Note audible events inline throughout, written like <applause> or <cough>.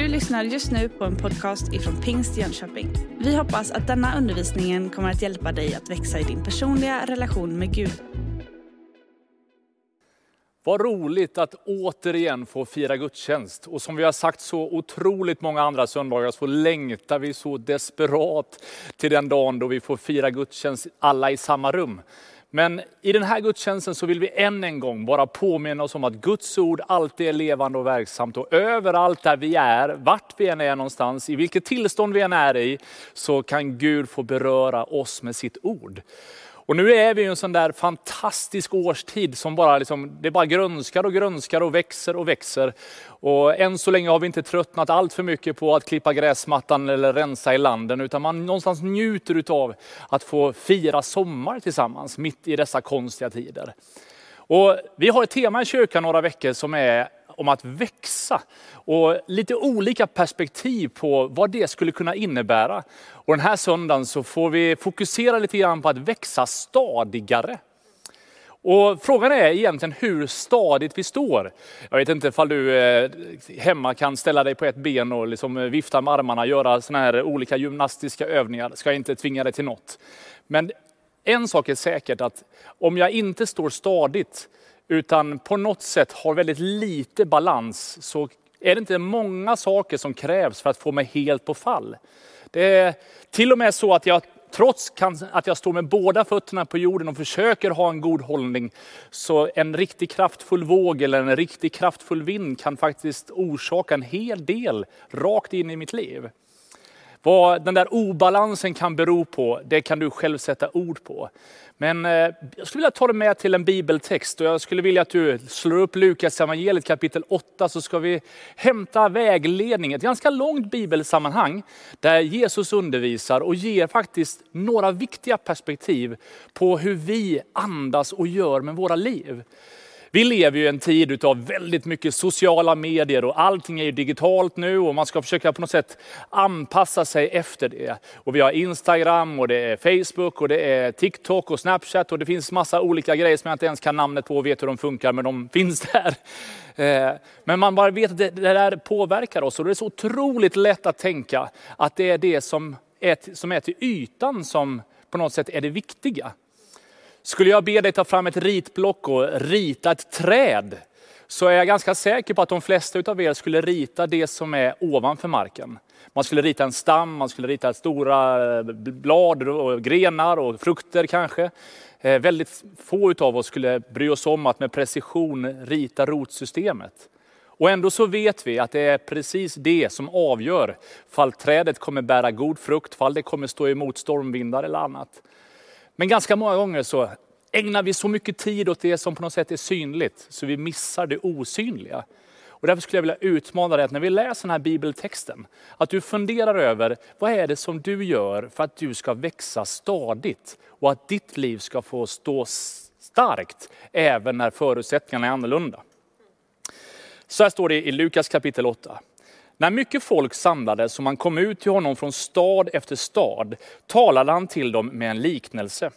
Du lyssnar just nu på en podcast ifrån Pingst Jönköping. Vi hoppas att denna undervisning kommer att hjälpa dig att växa i din personliga relation med Gud. Vad roligt att återigen få fira gudstjänst. Och som vi har sagt så otroligt många andra söndagar så längtar vi så desperat till den dagen då vi får fira gudstjänst alla i samma rum. Men i den här gudstjänsten så vill vi än en gång bara påminna oss om att Guds ord alltid är levande och verksamt. Och överallt där vi är, vart vi än är någonstans, i vilket tillstånd vi än är i, så kan Gud få beröra oss med sitt ord. Och nu är vi i en sån där fantastisk årstid som bara, liksom, det bara grönskar och grönskar och växer och växer. Och än så länge har vi inte tröttnat allt för mycket på att klippa gräsmattan eller rensa i landen, utan man någonstans njuter av att få fira sommar tillsammans mitt i dessa konstiga tider. Och vi har ett tema i kyrkan några veckor som är om att växa och lite olika perspektiv på vad det skulle kunna innebära. Och den här söndagen så får vi fokusera lite grann på att växa stadigare. Och frågan är egentligen hur stadigt vi står. Jag vet inte ifall du eh, hemma kan ställa dig på ett ben och liksom vifta med armarna, göra såna här olika gymnastiska övningar. Ska jag inte tvinga dig till något. Men en sak är säkert att om jag inte står stadigt utan på något sätt har väldigt lite balans så är det inte många saker som krävs för att få mig helt på fall. Det är till och med så att jag trots att jag står med båda fötterna på jorden och försöker ha en god hållning, så en riktigt kraftfull våg eller en riktigt kraftfull vind kan faktiskt orsaka en hel del rakt in i mitt liv. Vad den där obalansen kan bero på, det kan du själv sätta ord på. Men eh, jag skulle vilja ta dig med till en bibeltext och jag skulle vilja att du slår upp Lukas evangeliet kapitel 8 så ska vi hämta vägledning. Ett ganska långt bibelsammanhang där Jesus undervisar och ger faktiskt några viktiga perspektiv på hur vi andas och gör med våra liv. Vi lever ju i en tid av väldigt mycket sociala medier och allting är ju digitalt nu och man ska försöka på något sätt anpassa sig efter det. Och vi har Instagram och det är Facebook och det är TikTok och Snapchat och det finns massa olika grejer som jag inte ens kan namnet på och vet hur de funkar, men de <laughs> finns där. Eh, men man bara vet att det där påverkar oss och det är så otroligt lätt att tänka att det är det som är, som är till ytan som på något sätt är det viktiga. Skulle jag be dig ta fram ett ritblock och rita ett träd, så är jag ganska säker på att de flesta av er skulle rita det som är ovanför marken. Man skulle rita en stam, man skulle rita stora eh, blad och grenar och frukter kanske. Eh, väldigt få av oss skulle bry oss om att med precision rita rotsystemet. Och ändå så vet vi att det är precis det som avgör fall trädet kommer bära god frukt, fall det kommer stå emot stormvindar eller annat. Men ganska många gånger så ägnar vi så mycket tid åt det som på något sätt är synligt, så vi missar det osynliga. Och därför skulle jag vilja utmana dig att när vi läser den här bibeltexten, att du funderar över vad är det som du gör för att du ska växa stadigt och att ditt liv ska få stå starkt även när förutsättningarna är annorlunda. Så här står det i Lukas kapitel 8. När mycket folk samlades och man kom ut till honom från stad efter stad talade han till dem med en liknelse.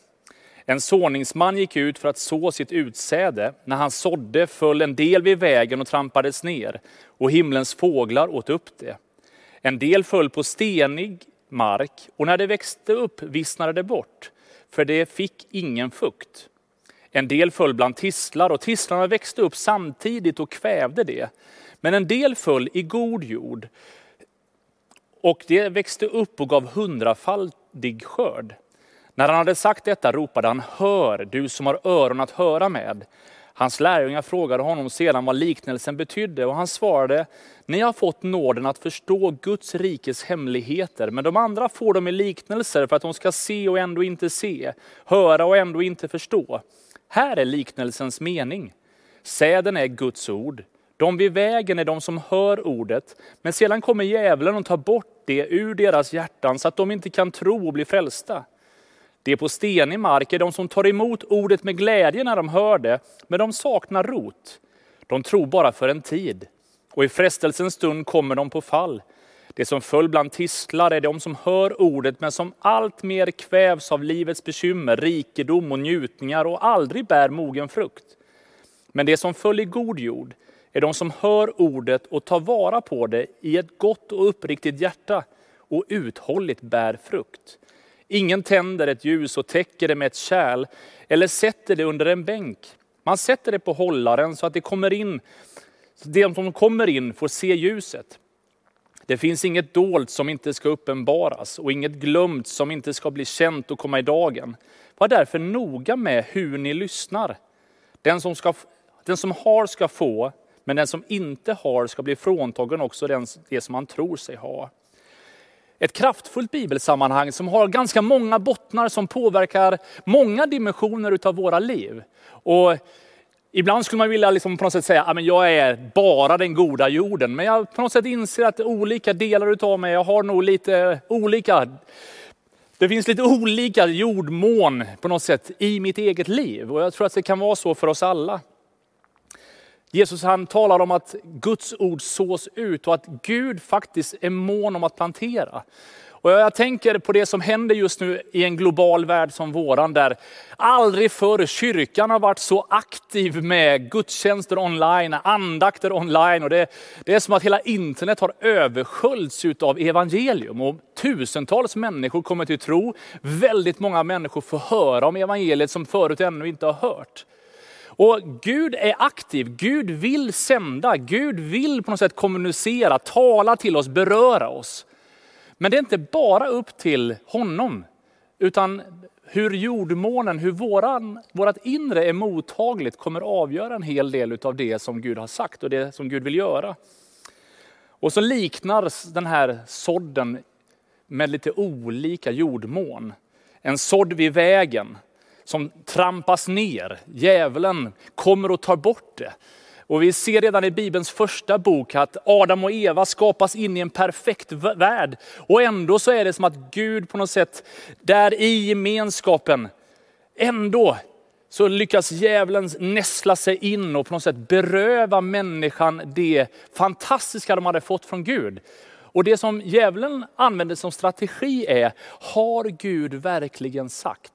En såningsman gick ut för att så sitt utsäde. När han sådde föll en del vid vägen och trampades ner och himlens fåglar åt upp det. En del föll på stenig mark och när det växte upp vissnade det bort, för det fick ingen fukt. En del föll bland tistlar och tistlarna växte upp samtidigt och kvävde det. Men en del föll i god jord och det växte upp och gav hundrafaldig skörd. När han hade sagt detta ropade han, hör du som har öron att höra med. Hans lärjungar frågade honom sedan vad liknelsen betydde och han svarade, ni har fått nåden att förstå Guds rikes hemligheter, men de andra får dem i liknelser för att de ska se och ändå inte se, höra och ändå inte förstå. Här är liknelsens mening. Säden är Guds ord. De vid vägen är de som hör ordet, men sedan kommer djävulen och tar bort det ur deras hjärtan så att de inte kan tro och bli frälsta. Det på stenig mark är de som tar emot ordet med glädje när de hör det, men de saknar rot. De tror bara för en tid, och i frestelsens stund kommer de på fall. Det som föll bland tistlar är de som hör ordet, men som allt mer kvävs av livets bekymmer, rikedom och njutningar och aldrig bär mogen frukt. Men det som föll i god jord är de som hör ordet och tar vara på det i ett gott och uppriktigt hjärta och uthålligt bär frukt. Ingen tänder ett ljus och täcker det med ett kärl eller sätter det under en bänk. Man sätter det på hållaren så att det kommer in, så de som kommer in får se ljuset. Det finns inget dolt som inte ska uppenbaras och inget glömt som inte ska bli känt och komma i dagen. Var därför noga med hur ni lyssnar. Den som, ska, den som har ska få, men den som inte har ska bli fråntagen också den, det som han tror sig ha. Ett kraftfullt bibelsammanhang som har ganska många bottnar som påverkar många dimensioner av våra liv. Och Ibland skulle man vilja liksom på något sätt säga att jag är bara den goda jorden. Men jag på något sätt inser att olika delar av mig, jag har nog lite olika det finns lite olika jordmån på något sätt i mitt eget liv och jag tror att det kan vara så för oss alla. Jesus han talar om att Guds ord sås ut och att Gud faktiskt är mån om att plantera. Och jag tänker på det som händer just nu i en global värld som våran, där aldrig förr kyrkan har varit så aktiv med gudstjänster online, andakter online. Och det, det är som att hela internet har översköljts av evangelium. Och tusentals människor kommer till tro. Väldigt många människor får höra om evangeliet som förut ännu inte har hört. Och Gud är aktiv, Gud vill sända, Gud vill på något sätt kommunicera, tala till oss, beröra oss. Men det är inte bara upp till honom, utan hur jordmånen, hur våran, vårat inre är mottagligt kommer avgöra en hel del av det som Gud har sagt och det som Gud vill göra. Och så liknar den här sådden med lite olika jordmån. En sådd vid vägen som trampas ner. Djävulen kommer och tar bort det. Och vi ser redan i Bibelns första bok att Adam och Eva skapas in i en perfekt värld. Och ändå så är det som att Gud på något sätt, där i gemenskapen, ändå så lyckas djävulen näsla sig in och på något sätt beröva människan det fantastiska de hade fått från Gud. Och det som djävulen använder som strategi är, har Gud verkligen sagt?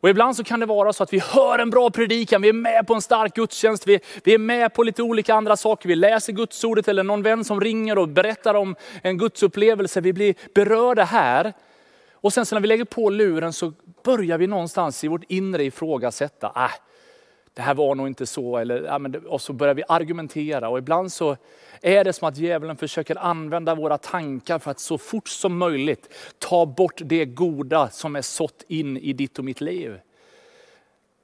Och ibland så kan det vara så att vi hör en bra predikan, vi är med på en stark gudstjänst, vi, vi är med på lite olika andra saker. Vi läser gudsordet eller någon vän som ringer och berättar om en gudsupplevelse. Vi blir berörda här. Och sen så när vi lägger på luren så börjar vi någonstans i vårt inre ifrågasätta. Äh, det här var nog inte så. Eller, ah, men, och så börjar vi argumentera. Och ibland så är det som att djävulen försöker använda våra tankar för att så fort som möjligt ta bort det goda som är sått in i ditt och mitt liv.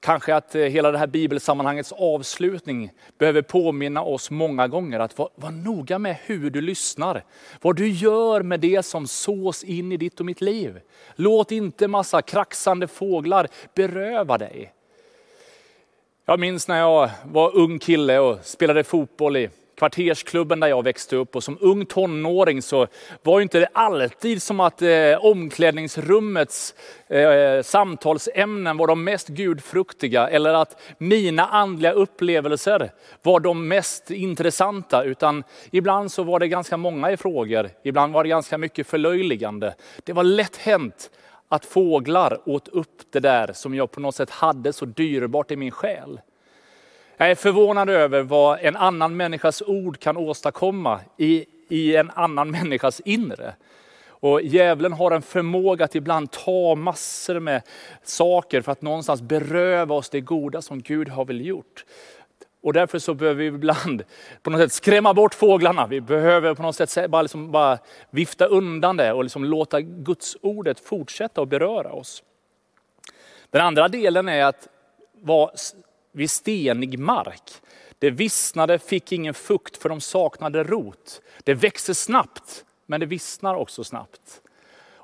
Kanske att eh, hela det här bibelsammanhangets avslutning behöver påminna oss många gånger att vara var noga med hur du lyssnar. Vad du gör med det som sås in i ditt och mitt liv. Låt inte massa kraxande fåglar beröva dig. Jag minns när jag var ung kille och spelade fotboll i kvartersklubben där jag växte upp och som ung tonåring så var inte det alltid som att eh, omklädningsrummets eh, samtalsämnen var de mest gudfruktiga eller att mina andliga upplevelser var de mest intressanta utan ibland så var det ganska många frågor, ibland var det ganska mycket förlöjligande. Det var lätt hänt att fåglar åt upp det där som jag på något sätt hade så dyrbart i min själ. Jag är förvånad över vad en annan människas ord kan åstadkomma i, i en annan människas inre. Och djävulen har en förmåga att ibland ta massor med saker för att någonstans beröva oss det goda som Gud har väl gjort. Och därför så behöver vi ibland på något sätt skrämma bort fåglarna. Vi behöver på något sätt bara, liksom bara vifta undan det och liksom låta Guds ordet fortsätta att beröra oss. Den andra delen är att vara vid stenig mark. Det vissnade, fick ingen fukt för de saknade rot. Det växer snabbt, men det vissnar också snabbt.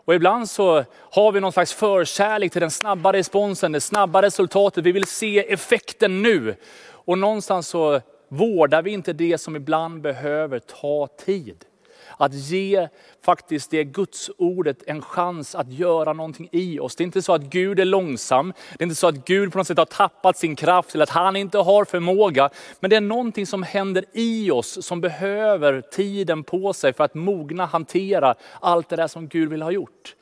Och ibland så har vi någon slags förkärlek till den snabba responsen, det snabba resultatet. Vi vill se effekten nu. Och någonstans så vårdar vi inte det som ibland behöver ta tid. Att ge faktiskt det Guds ordet en chans att göra någonting i oss. Det är inte så att Gud är långsam, det är inte så att Gud på något sätt har tappat sin kraft eller att han inte har förmåga. Men det är någonting som händer i oss som behöver tiden på sig för att mogna hantera allt det där som Gud vill ha gjort.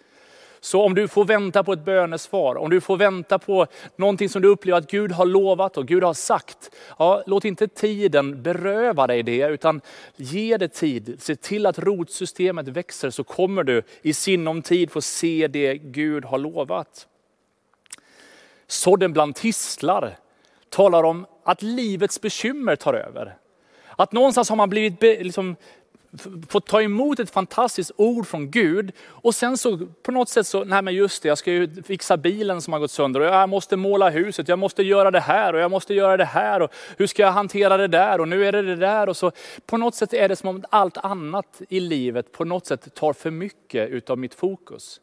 Så om du får vänta på ett bönesvar, om du får vänta på någonting som du upplever att Gud har lovat och Gud har sagt. Ja, låt inte tiden beröva dig det, utan ge det tid. Se till att rotsystemet växer så kommer du i sinom tid få se det Gud har lovat. Sådden bland tistlar talar om att livets bekymmer tar över. Att någonstans har man blivit liksom, fått ta emot ett fantastiskt ord från Gud och sen så på något sätt så, nej men just det, jag ska ju fixa bilen som har gått sönder och jag måste måla huset, jag måste göra det här och jag måste göra det här och hur ska jag hantera det där och nu är det det där och så. På något sätt är det som om allt annat i livet på något sätt tar för mycket utav mitt fokus.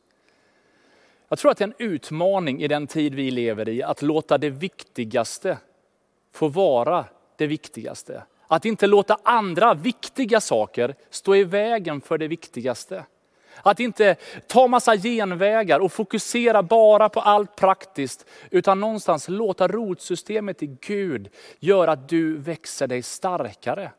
Jag tror att det är en utmaning i den tid vi lever i att låta det viktigaste få vara det viktigaste. Att inte låta andra viktiga saker stå i vägen för det viktigaste. Att inte ta massa genvägar och fokusera bara på allt praktiskt, utan någonstans låta rotsystemet i Gud göra att du växer dig starkare.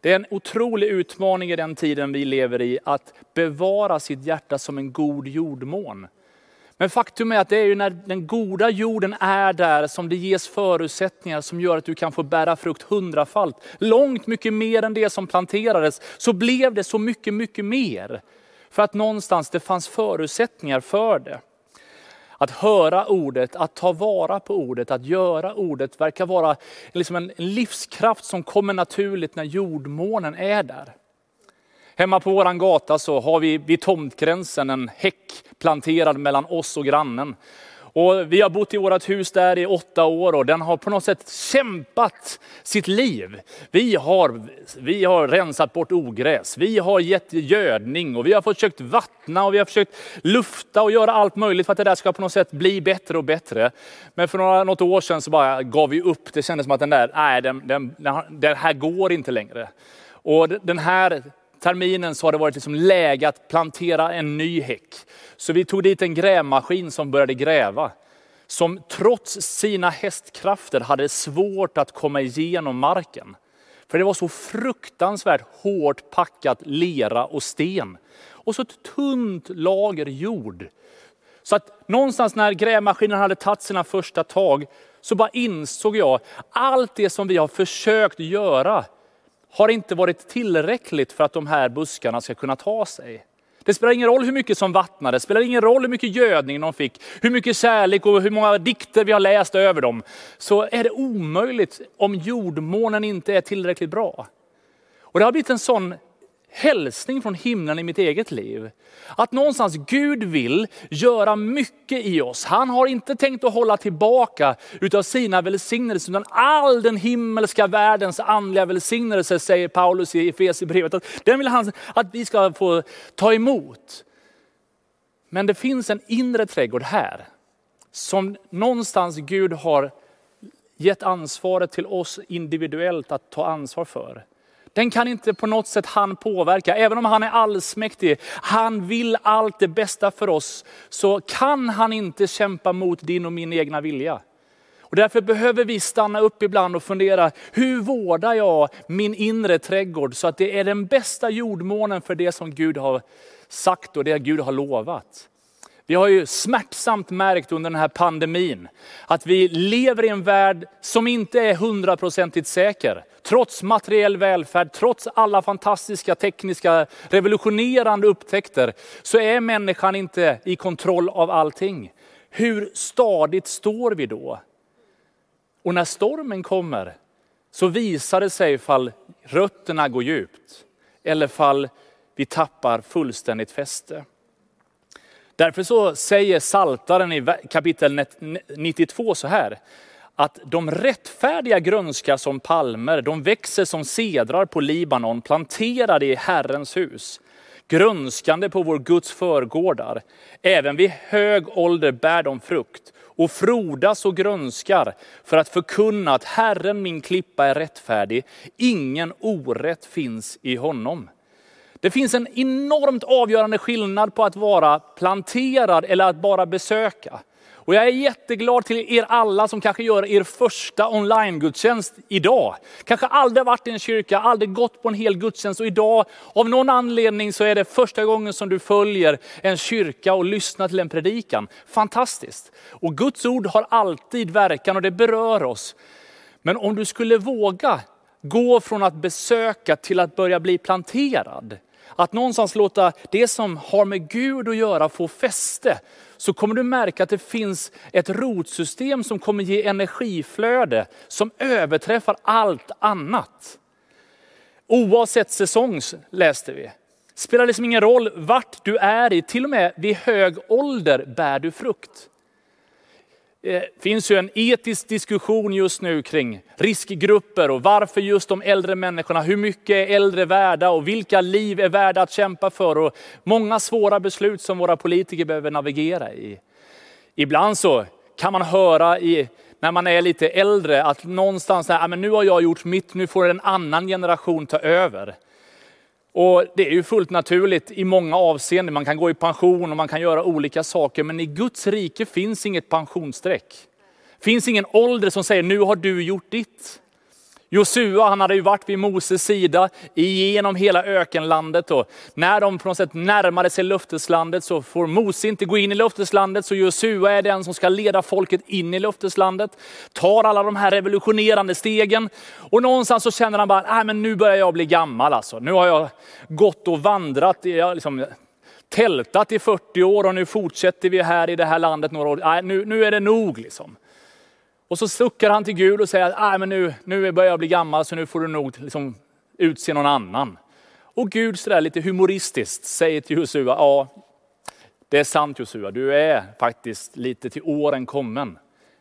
Det är en otrolig utmaning i den tiden vi lever i att bevara sitt hjärta som en god jordmån. Men faktum är att det är ju när den goda jorden är där som det ges förutsättningar som gör att du kan få bära frukt hundrafalt. Långt mycket mer än det som planterades, så blev det så mycket, mycket mer. För att någonstans det fanns förutsättningar för det. Att höra ordet, att ta vara på ordet, att göra ordet verkar vara liksom en livskraft som kommer naturligt när jordmånen är där. Hemma på våran gata så har vi vid tomtgränsen en häck planterad mellan oss och grannen. Och vi har bott i vårt hus där i åtta år och den har på något sätt kämpat sitt liv. Vi har, vi har rensat bort ogräs, vi har gett gödning och vi har försökt vattna och vi har försökt lufta och göra allt möjligt för att det där ska på något sätt bli bättre och bättre. Men för några, något år sedan så bara gav vi upp. Det kändes som att den där, nej, den, den, den här går inte längre. Och den här terminen så har det varit liksom läge att plantera en ny häck. Så vi tog dit en grävmaskin som började gräva. Som trots sina hästkrafter hade svårt att komma igenom marken. För det var så fruktansvärt hårt packat lera och sten. Och så ett tunt lager jord. Så att någonstans när grävmaskinen hade tagit sina första tag så bara insåg jag allt det som vi har försökt göra har inte varit tillräckligt för att de här buskarna ska kunna ta sig. Det spelar ingen roll hur mycket som vattnades, det spelar ingen roll hur mycket gödning de fick, hur mycket kärlek och hur många dikter vi har läst över dem. Så är det omöjligt om jordmånen inte är tillräckligt bra. Och det har blivit en sån hälsning från himlen i mitt eget liv. Att någonstans Gud vill göra mycket i oss. Han har inte tänkt att hålla tillbaka utav sina välsignelser, utan all den himmelska världens andliga välsignelse, säger Paulus i Efesierbrevet. Den vill han att vi ska få ta emot. Men det finns en inre trädgård här, som någonstans Gud har gett ansvaret till oss individuellt att ta ansvar för. Den kan inte på något sätt han påverka. Även om han är allsmäktig, han vill allt det bästa för oss, så kan han inte kämpa mot din och min egna vilja. Och därför behöver vi stanna upp ibland och fundera, hur vårdar jag min inre trädgård så att det är den bästa jordmånen för det som Gud har sagt och det Gud har lovat. Vi har ju smärtsamt märkt under den här pandemin att vi lever i en värld som inte är hundraprocentigt säker. Trots materiell välfärd, trots alla fantastiska tekniska revolutionerande upptäckter, så är människan inte i kontroll av allting. Hur stadigt står vi då? Och när stormen kommer så visar det sig ifall rötterna går djupt eller fall vi tappar fullständigt fäste. Därför så säger Saltaren i kapitel 92 så här, att de rättfärdiga grönska som palmer, de växer som sedrar på Libanon, planterade i Herrens hus. Grönskande på vår Guds förgårdar. Även vid hög ålder bär de frukt och frodas och grönskar för att förkunna att Herren min klippa är rättfärdig, ingen orätt finns i honom. Det finns en enormt avgörande skillnad på att vara planterad eller att bara besöka. Och jag är jätteglad till er alla som kanske gör er första online-gudstjänst idag. Kanske aldrig varit i en kyrka, aldrig gått på en hel gudstjänst och idag av någon anledning så är det första gången som du följer en kyrka och lyssnar till en predikan. Fantastiskt! Och Guds ord har alltid verkan och det berör oss. Men om du skulle våga gå från att besöka till att börja bli planterad, att någonstans låta det som har med Gud att göra få fäste, så kommer du märka att det finns ett rotsystem som kommer ge energiflöde som överträffar allt annat. Oavsett säsong läste vi. Spelar liksom ingen roll vart du är i, till och med vid hög ålder bär du frukt. Det finns ju en etisk diskussion just nu kring riskgrupper och varför just de äldre människorna, hur mycket är äldre värda och vilka liv är värda att kämpa för och många svåra beslut som våra politiker behöver navigera i. Ibland så kan man höra i, när man är lite äldre att någonstans, här, men nu har jag gjort mitt, nu får en annan generation ta över. Och det är ju fullt naturligt i många avseenden. Man kan gå i pension och man kan göra olika saker. Men i Guds rike finns inget pensionsstreck. finns ingen ålder som säger nu har du gjort ditt. Josua han hade ju varit vid Moses sida igenom hela ökenlandet och när de på något sätt närmade sig löfteslandet så får Mose inte gå in i löfteslandet så Josua är den som ska leda folket in i löfteslandet. Tar alla de här revolutionerande stegen och någonstans så känner han bara, men nu börjar jag bli gammal alltså. Nu har jag gått och vandrat, jag liksom, tältat i 40 år och nu fortsätter vi här i det här landet några år. Nej, nu, nu är det nog liksom. Och så suckar han till Gud och säger att men nu, nu börjar jag bli gammal så nu får du nog liksom utse någon annan. Och Gud sådär lite humoristiskt säger till Josua, ja det är sant Josua, du är faktiskt lite till åren kommen.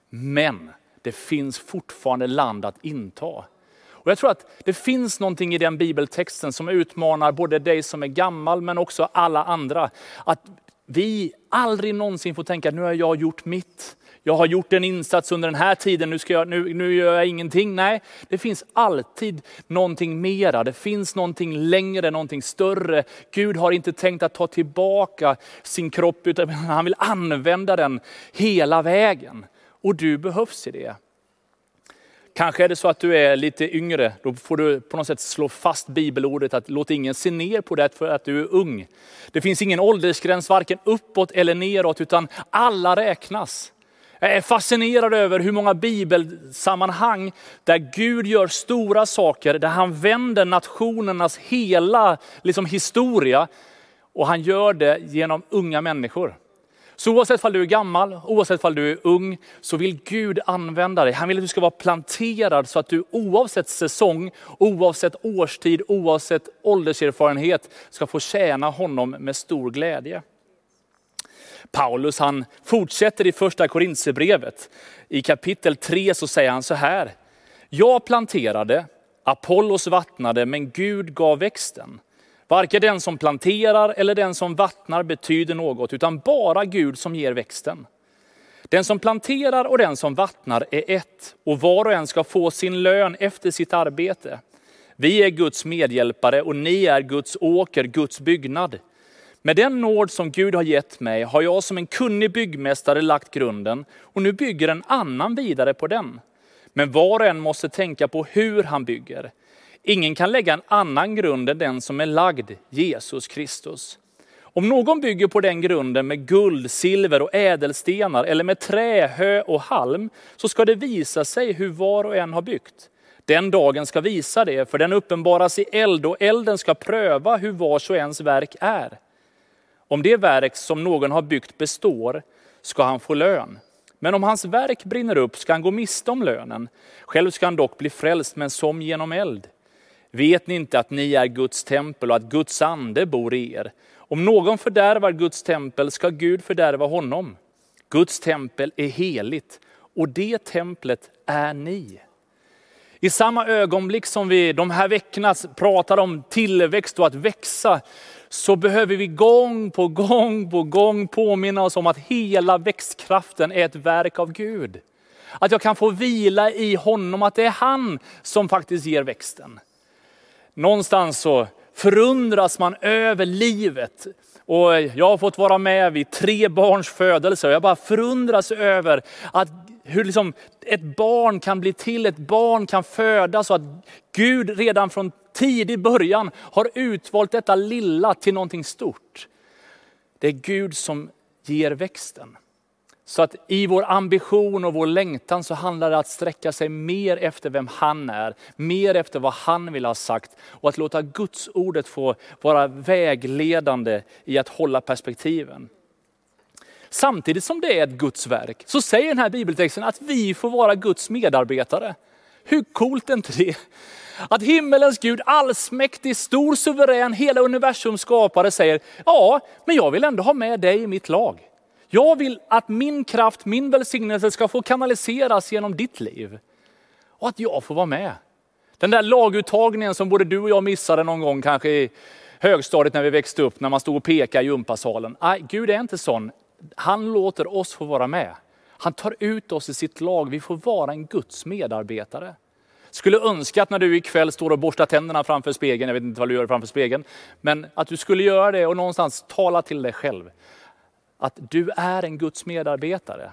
Men det finns fortfarande land att inta. Och jag tror att det finns någonting i den bibeltexten som utmanar både dig som är gammal men också alla andra. Att vi aldrig någonsin får tänka att nu har jag gjort mitt jag har gjort en insats under den här tiden, nu, ska jag, nu, nu gör jag ingenting. Nej, det finns alltid någonting mera. Det finns någonting längre, någonting större. Gud har inte tänkt att ta tillbaka sin kropp, utan han vill använda den hela vägen. Och du behövs i det. Kanske är det så att du är lite yngre, då får du på något sätt slå fast bibelordet att låt ingen se ner på det för att du är ung. Det finns ingen åldersgräns varken uppåt eller neråt utan alla räknas. Jag är fascinerad över hur många bibelsammanhang där Gud gör stora saker, där han vänder nationernas hela liksom, historia. Och han gör det genom unga människor. Så oavsett om du är gammal, oavsett om du är ung, så vill Gud använda dig. Han vill att du ska vara planterad så att du oavsett säsong, oavsett årstid, oavsett ålderserfarenhet ska få tjäna honom med stor glädje. Paulus han fortsätter i första Korintierbrevet. I kapitel 3 så säger han så här. Jag planterade, Apollos vattnade, men Gud gav växten. Varken den som planterar eller den som vattnar betyder något, utan bara Gud som ger växten. Den som planterar och den som vattnar är ett, och var och en ska få sin lön efter sitt arbete. Vi är Guds medhjälpare och ni är Guds åker, Guds byggnad. Med den nåd som Gud har gett mig har jag som en kunnig byggmästare lagt grunden och nu bygger en annan vidare på den. Men var och en måste tänka på hur han bygger. Ingen kan lägga en annan grund än den som är lagd, Jesus Kristus. Om någon bygger på den grunden med guld, silver och ädelstenar eller med trä, hö och halm så ska det visa sig hur var och en har byggt. Den dagen ska visa det, för den uppenbaras i eld och elden ska pröva hur vars och ens verk är. Om det verk som någon har byggt består ska han få lön. Men om hans verk brinner upp ska han gå miste om lönen. Själv ska han dock bli frälst, men som genom eld. Vet ni inte att ni är Guds tempel och att Guds ande bor i er? Om någon fördärvar Guds tempel ska Gud fördärva honom. Guds tempel är heligt och det templet är ni. I samma ögonblick som vi de här veckorna pratar om tillväxt och att växa, så behöver vi gång på gång på gång påminna oss om att hela växtkraften är ett verk av Gud. Att jag kan få vila i honom, att det är han som faktiskt ger växten. Någonstans så förundras man över livet Och jag har fått vara med vid tre barns födelse och jag bara förundras över att hur liksom ett barn kan bli till, ett barn kan födas och att Gud redan från tidig början har utvalt detta lilla till någonting stort. Det är Gud som ger växten. Så att i vår ambition och vår längtan så handlar det om att sträcka sig mer efter vem han är, mer efter vad han vill ha sagt och att låta Guds ordet få vara vägledande i att hålla perspektiven. Samtidigt som det är ett Guds verk så säger den här bibeltexten att vi får vara Guds medarbetare. Hur coolt är inte det? Att himmelens Gud, allsmäktig, stor, suverän, hela universums skapare säger, ja, men jag vill ändå ha med dig i mitt lag. Jag vill att min kraft, min välsignelse ska få kanaliseras genom ditt liv. Och att jag får vara med. Den där laguttagningen som både du och jag missade någon gång kanske i högstadiet när vi växte upp, när man stod och pekade i gympasalen. Nej, Gud är inte sån. Han låter oss få vara med. Han tar ut oss i sitt lag. Vi får vara en Guds medarbetare. Skulle önska att när du ikväll står och borstar tänderna framför spegeln, jag vet inte vad du gör framför spegeln, men att du skulle göra det och någonstans tala till dig själv. Att du är en Guds medarbetare.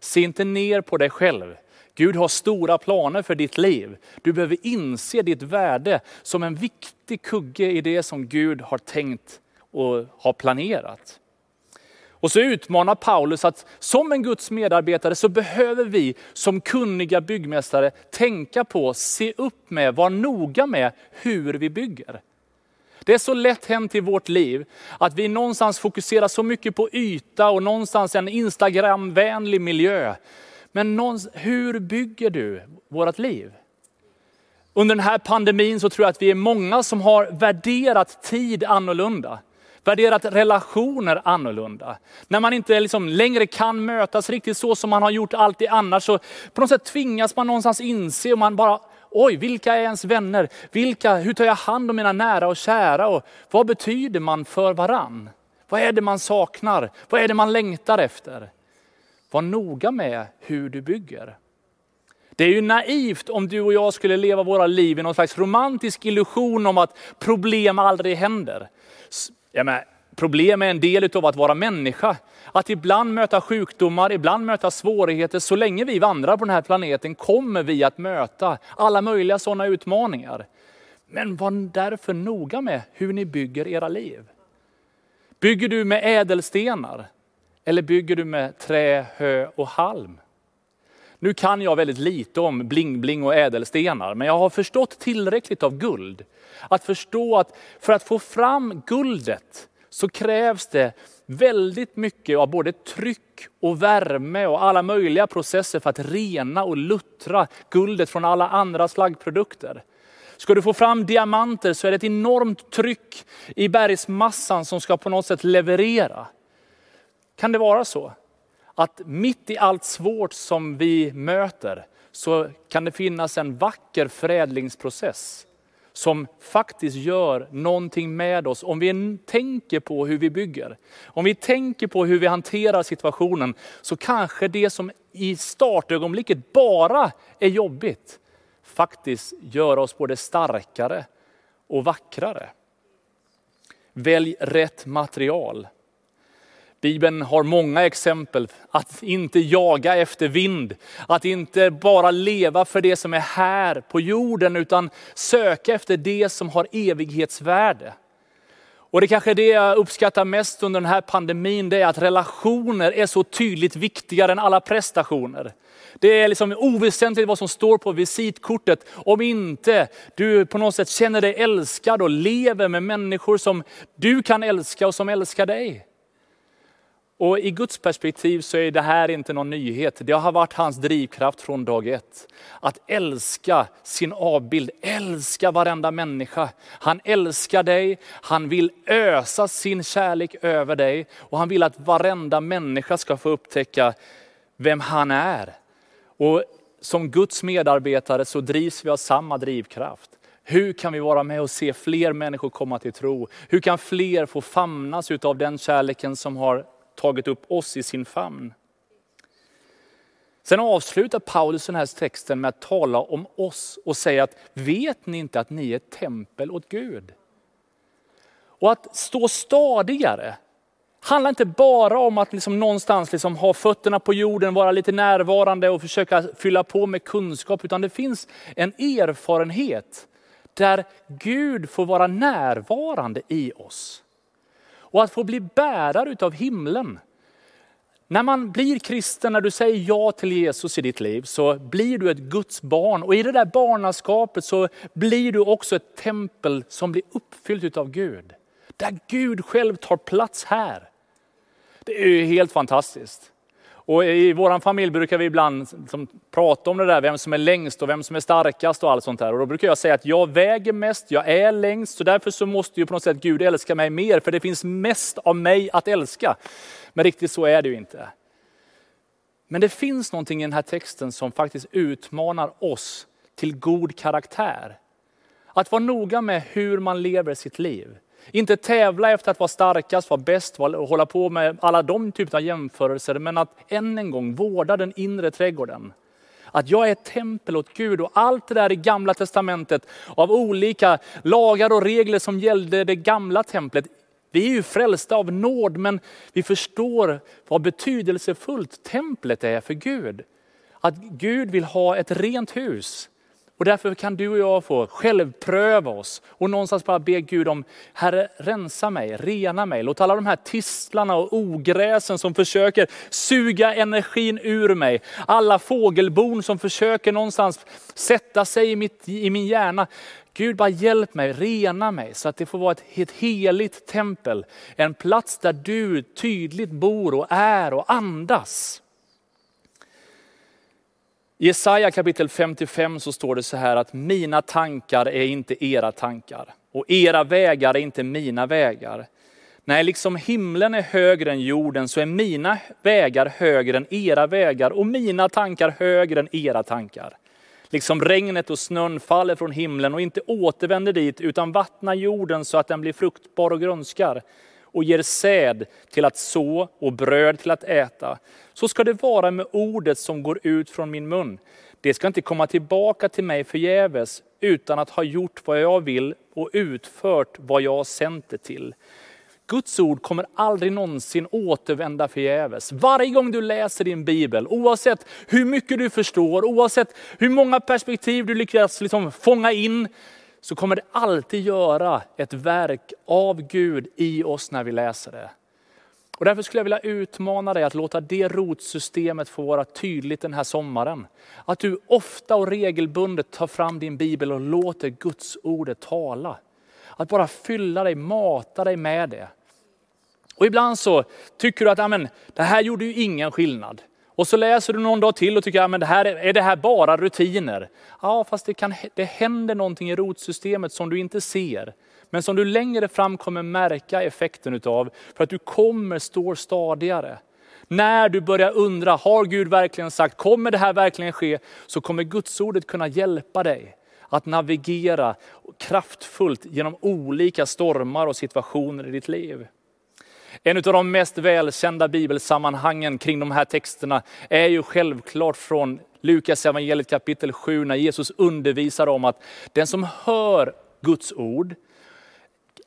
Se inte ner på dig själv. Gud har stora planer för ditt liv. Du behöver inse ditt värde som en viktig kugge i det som Gud har tänkt och har planerat. Och så utmanar Paulus att som en Guds medarbetare så behöver vi som kunniga byggmästare tänka på, se upp med, vara noga med hur vi bygger. Det är så lätt hänt i vårt liv att vi någonstans fokuserar så mycket på yta och någonstans en Instagramvänlig miljö. Men hur bygger du vårt liv? Under den här pandemin så tror jag att vi är många som har värderat tid annorlunda värderat relationer annorlunda. När man inte liksom längre kan mötas riktigt så som man har gjort alltid annars, så på något sätt tvingas man någonstans inse och man bara, oj, vilka är ens vänner? Vilka, hur tar jag hand om mina nära och kära? Och vad betyder man för varann? Vad är det man saknar? Vad är det man längtar efter? Var noga med hur du bygger. Det är ju naivt om du och jag skulle leva våra liv i någon slags romantisk illusion om att problem aldrig händer. Ja, men, problem är en del av att vara människa. Att ibland möta sjukdomar, ibland möta svårigheter. Så länge vi vandrar på den här planeten kommer vi att möta alla möjliga sådana utmaningar. Men var därför noga med hur ni bygger era liv. Bygger du med ädelstenar? Eller bygger du med trä, hö och halm? Nu kan jag väldigt lite om bling-bling och ädelstenar, men jag har förstått tillräckligt av guld. Att förstå att för att få fram guldet så krävs det väldigt mycket av både tryck och värme och alla möjliga processer för att rena och luttra guldet från alla andra slaggprodukter. Ska du få fram diamanter så är det ett enormt tryck i bergsmassan som ska på något sätt leverera. Kan det vara så? Att mitt i allt svårt som vi möter så kan det finnas en vacker förädlingsprocess som faktiskt gör någonting med oss. Om vi tänker på hur vi bygger, om vi tänker på hur vi hanterar situationen, så kanske det som i startögonblicket bara är jobbigt, faktiskt gör oss både starkare och vackrare. Välj rätt material. Bibeln har många exempel. Att inte jaga efter vind, att inte bara leva för det som är här på jorden, utan söka efter det som har evighetsvärde. Och det kanske är det jag uppskattar mest under den här pandemin, det är att relationer är så tydligt viktigare än alla prestationer. Det är liksom oväsentligt vad som står på visitkortet om inte du på något sätt känner dig älskad och lever med människor som du kan älska och som älskar dig. Och i Guds perspektiv så är det här inte någon nyhet. Det har varit hans drivkraft från dag ett. Att älska sin avbild, älska varenda människa. Han älskar dig, han vill ösa sin kärlek över dig och han vill att varenda människa ska få upptäcka vem han är. Och som Guds medarbetare så drivs vi av samma drivkraft. Hur kan vi vara med och se fler människor komma till tro? Hur kan fler få famnas av den kärleken som har tagit upp oss i sin famn. Sen avslutar Paulus den här texten med att tala om oss och säga att vet ni inte att ni är ett tempel åt Gud? Och att stå stadigare handlar inte bara om att liksom någonstans liksom ha fötterna på jorden, vara lite närvarande och försöka fylla på med kunskap, utan det finns en erfarenhet där Gud får vara närvarande i oss. Och att få bli bärare utav himlen. När man blir kristen, när du säger ja till Jesus i ditt liv, så blir du ett Guds barn. Och i det där barnaskapet så blir du också ett tempel som blir uppfyllt av Gud. Där Gud själv tar plats här. Det är ju helt fantastiskt. Och I vår familj brukar vi ibland som, prata om det där, vem som är längst och vem som är starkast och allt sånt där. Och då brukar jag säga att jag väger mest, jag är längst, så därför så måste ju på något sätt Gud älska mig mer, för det finns mest av mig att älska. Men riktigt så är det ju inte. Men det finns någonting i den här texten som faktiskt utmanar oss till god karaktär. Att vara noga med hur man lever sitt liv. Inte tävla efter att vara starkast, vara bäst och hålla på med alla de typerna av jämförelser, men att än en gång vårda den inre trädgården. Att jag är ett tempel åt Gud och allt det där i gamla testamentet av olika lagar och regler som gällde det gamla templet. Vi är ju frälsta av nåd, men vi förstår vad betydelsefullt templet är för Gud. Att Gud vill ha ett rent hus. Och därför kan du och jag få självpröva oss och någonstans bara be Gud om, Herre rensa mig, rena mig. Låt alla de här tistlarna och ogräsen som försöker suga energin ur mig, alla fågelbon som försöker någonstans sätta sig i, mitt, i min hjärna. Gud bara hjälp mig, rena mig så att det får vara ett, ett heligt tempel. En plats där du tydligt bor och är och andas. I Jesaja kapitel 55 så står det så här att mina tankar är inte era tankar och era vägar är inte mina vägar. Nej, liksom himlen är högre än jorden så är mina vägar högre än era vägar och mina tankar högre än era tankar. Liksom regnet och snön faller från himlen och inte återvänder dit utan vattnar jorden så att den blir fruktbar och grönskar och ger säd till att så och bröd till att äta. Så ska det vara med ordet som går ut från min mun. Det ska inte komma tillbaka till mig förgäves utan att ha gjort vad jag vill och utfört vad jag har sänt det till. Guds ord kommer aldrig någonsin återvända förgäves. Varje gång du läser din bibel, oavsett hur mycket du förstår, oavsett hur många perspektiv du lyckas liksom fånga in, så kommer det alltid göra ett verk av Gud i oss när vi läser det. Och därför skulle jag vilja utmana dig att låta det rotsystemet få vara tydligt den här sommaren. Att du ofta och regelbundet tar fram din bibel och låter Guds ordet tala. Att bara fylla dig, mata dig med det. Och ibland så tycker du att amen, det här gjorde ju ingen skillnad. Och så läser du någon dag till och tycker, att det här, är det här bara rutiner? Ja, fast det, kan, det händer någonting i rotsystemet som du inte ser. Men som du längre fram kommer märka effekten utav, för att du kommer stå stadigare. När du börjar undra, har Gud verkligen sagt, kommer det här verkligen ske? Så kommer Gudsordet kunna hjälpa dig att navigera kraftfullt genom olika stormar och situationer i ditt liv. En av de mest välkända bibelsammanhangen kring de här texterna är ju självklart från Lukas evangeliet kapitel 7 när Jesus undervisar om att den som hör Guds ord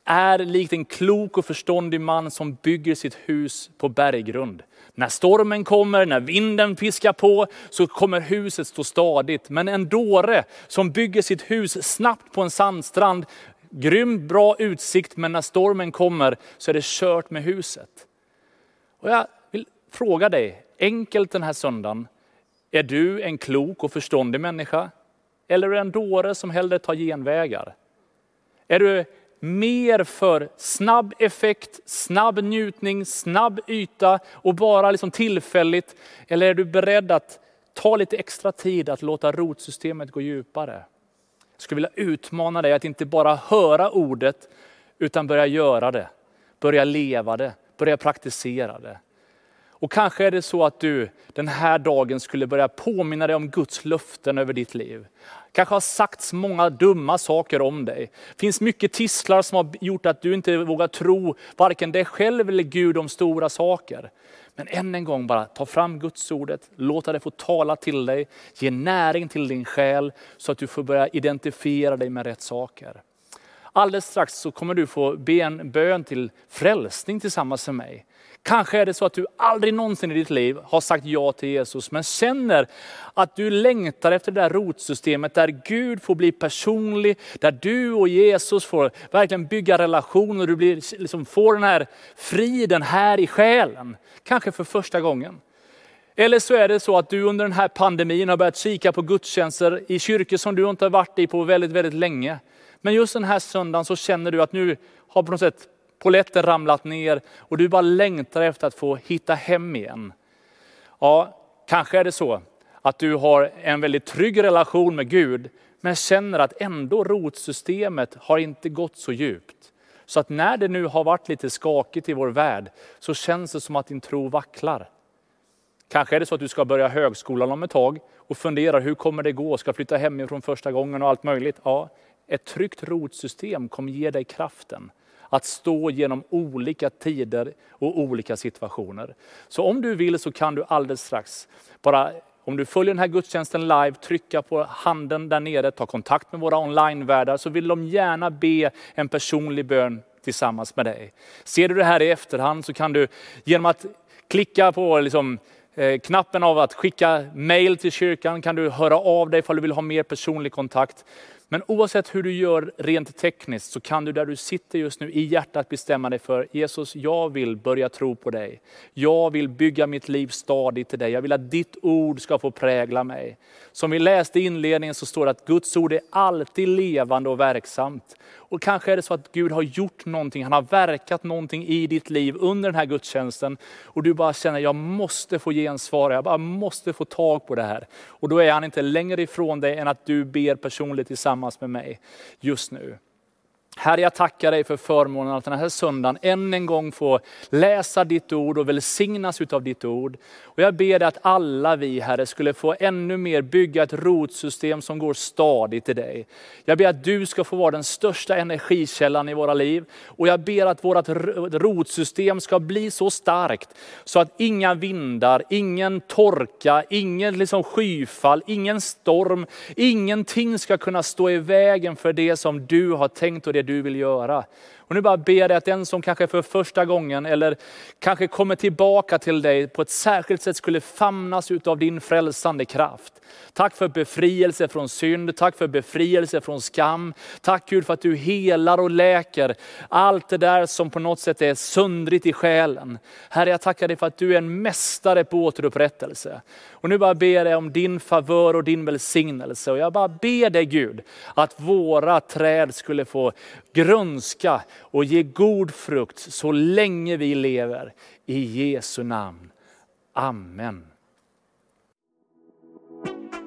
är likt en klok och förståndig man som bygger sitt hus på berggrund. När stormen kommer, när vinden piskar på, så kommer huset stå stadigt. Men en dåre som bygger sitt hus snabbt på en sandstrand grym bra utsikt, men när stormen kommer så är det kört med huset. Och jag vill fråga dig, enkelt den här söndagen, är du en klok och förståndig människa? Eller är du en dåre som hellre tar genvägar? Är du mer för snabb effekt, snabb njutning, snabb yta och bara liksom tillfälligt? Eller är du beredd att ta lite extra tid att låta rotsystemet gå djupare? Jag skulle vilja utmana dig att inte bara höra ordet, utan börja göra det. Börja leva det, börja praktisera det. Och kanske är det så att du den här dagen skulle börja påminna dig om Guds löften över ditt liv. Kanske har sagts många dumma saker om dig. Det finns mycket tisslar som har gjort att du inte vågar tro varken dig själv eller Gud om stora saker. Men än en gång bara ta fram Guds ordet, låta det få tala till dig, ge näring till din själ så att du får börja identifiera dig med rätt saker. Alldeles strax så kommer du få be en bön till frälsning tillsammans med mig. Kanske är det så att du aldrig någonsin i ditt liv har sagt ja till Jesus, men känner att du längtar efter det där rotsystemet där Gud får bli personlig, där du och Jesus får verkligen bygga relationer, du blir, liksom, får den här friden här i själen. Kanske för första gången. Eller så är det så att du under den här pandemin har börjat kika på gudstjänster i kyrkor som du inte har varit i på väldigt, väldigt länge. Men just den här söndagen så känner du att nu har på något sätt poletten ramlat ner och du bara längtar efter att få hitta hem igen. Ja, kanske är det så att du har en väldigt trygg relation med Gud, men känner att ändå rotsystemet har inte gått så djupt. Så att när det nu har varit lite skakigt i vår värld så känns det som att din tro vacklar. Kanske är det så att du ska börja högskolan om ett tag och funderar hur kommer det gå, ska flytta hemifrån första gången och allt möjligt. Ja, ett tryggt rotsystem kommer ge dig kraften att stå genom olika tider och olika situationer. Så om du vill så kan du alldeles strax, bara om du följer den här gudstjänsten live, trycka på handen där nere, ta kontakt med våra onlinevärdar så vill de gärna be en personlig bön tillsammans med dig. Ser du det här i efterhand så kan du genom att klicka på liksom, eh, knappen av att skicka mail till kyrkan kan du höra av dig ifall du vill ha mer personlig kontakt. Men oavsett hur du gör rent tekniskt så kan du där du sitter just nu i hjärtat bestämma dig för Jesus, jag vill börja tro på dig. Jag vill bygga mitt liv stadigt till dig. Jag vill att ditt ord ska få prägla mig. Som vi läste i inledningen så står det att Guds ord är alltid levande och verksamt. Och kanske är det så att Gud har gjort någonting, han har verkat någonting i ditt liv under den här gudstjänsten. Och du bara känner, jag måste få gensvar, jag bara måste få tag på det här. Och då är han inte längre ifrån dig än att du ber personligt tillsammans med mig just nu. Herre, jag tackar dig för förmånen att den här söndagen än en gång få läsa ditt ord och välsignas utav ditt ord. Och jag ber dig att alla vi, Herre, skulle få ännu mer bygga ett rotsystem som går stadigt i dig. Jag ber att du ska få vara den största energikällan i våra liv. Och jag ber att vårt rotsystem ska bli så starkt så att inga vindar, ingen torka, ingen liksom skyfall, ingen storm, ingenting ska kunna stå i vägen för det som du har tänkt och det du vill göra. Och nu bara ber jag att den som kanske för första gången eller kanske kommer tillbaka till dig på ett särskilt sätt skulle famnas av din frälsande kraft. Tack för befrielse från synd, tack för befrielse från skam. Tack Gud för att du helar och läker allt det där som på något sätt är söndrigt i själen. Herre jag tackar dig för att du är en mästare på återupprättelse. Och nu bara ber jag om din favör och din välsignelse. Och jag bara ber dig Gud att våra träd skulle få grönska och ge god frukt så länge vi lever. I Jesu namn. Amen.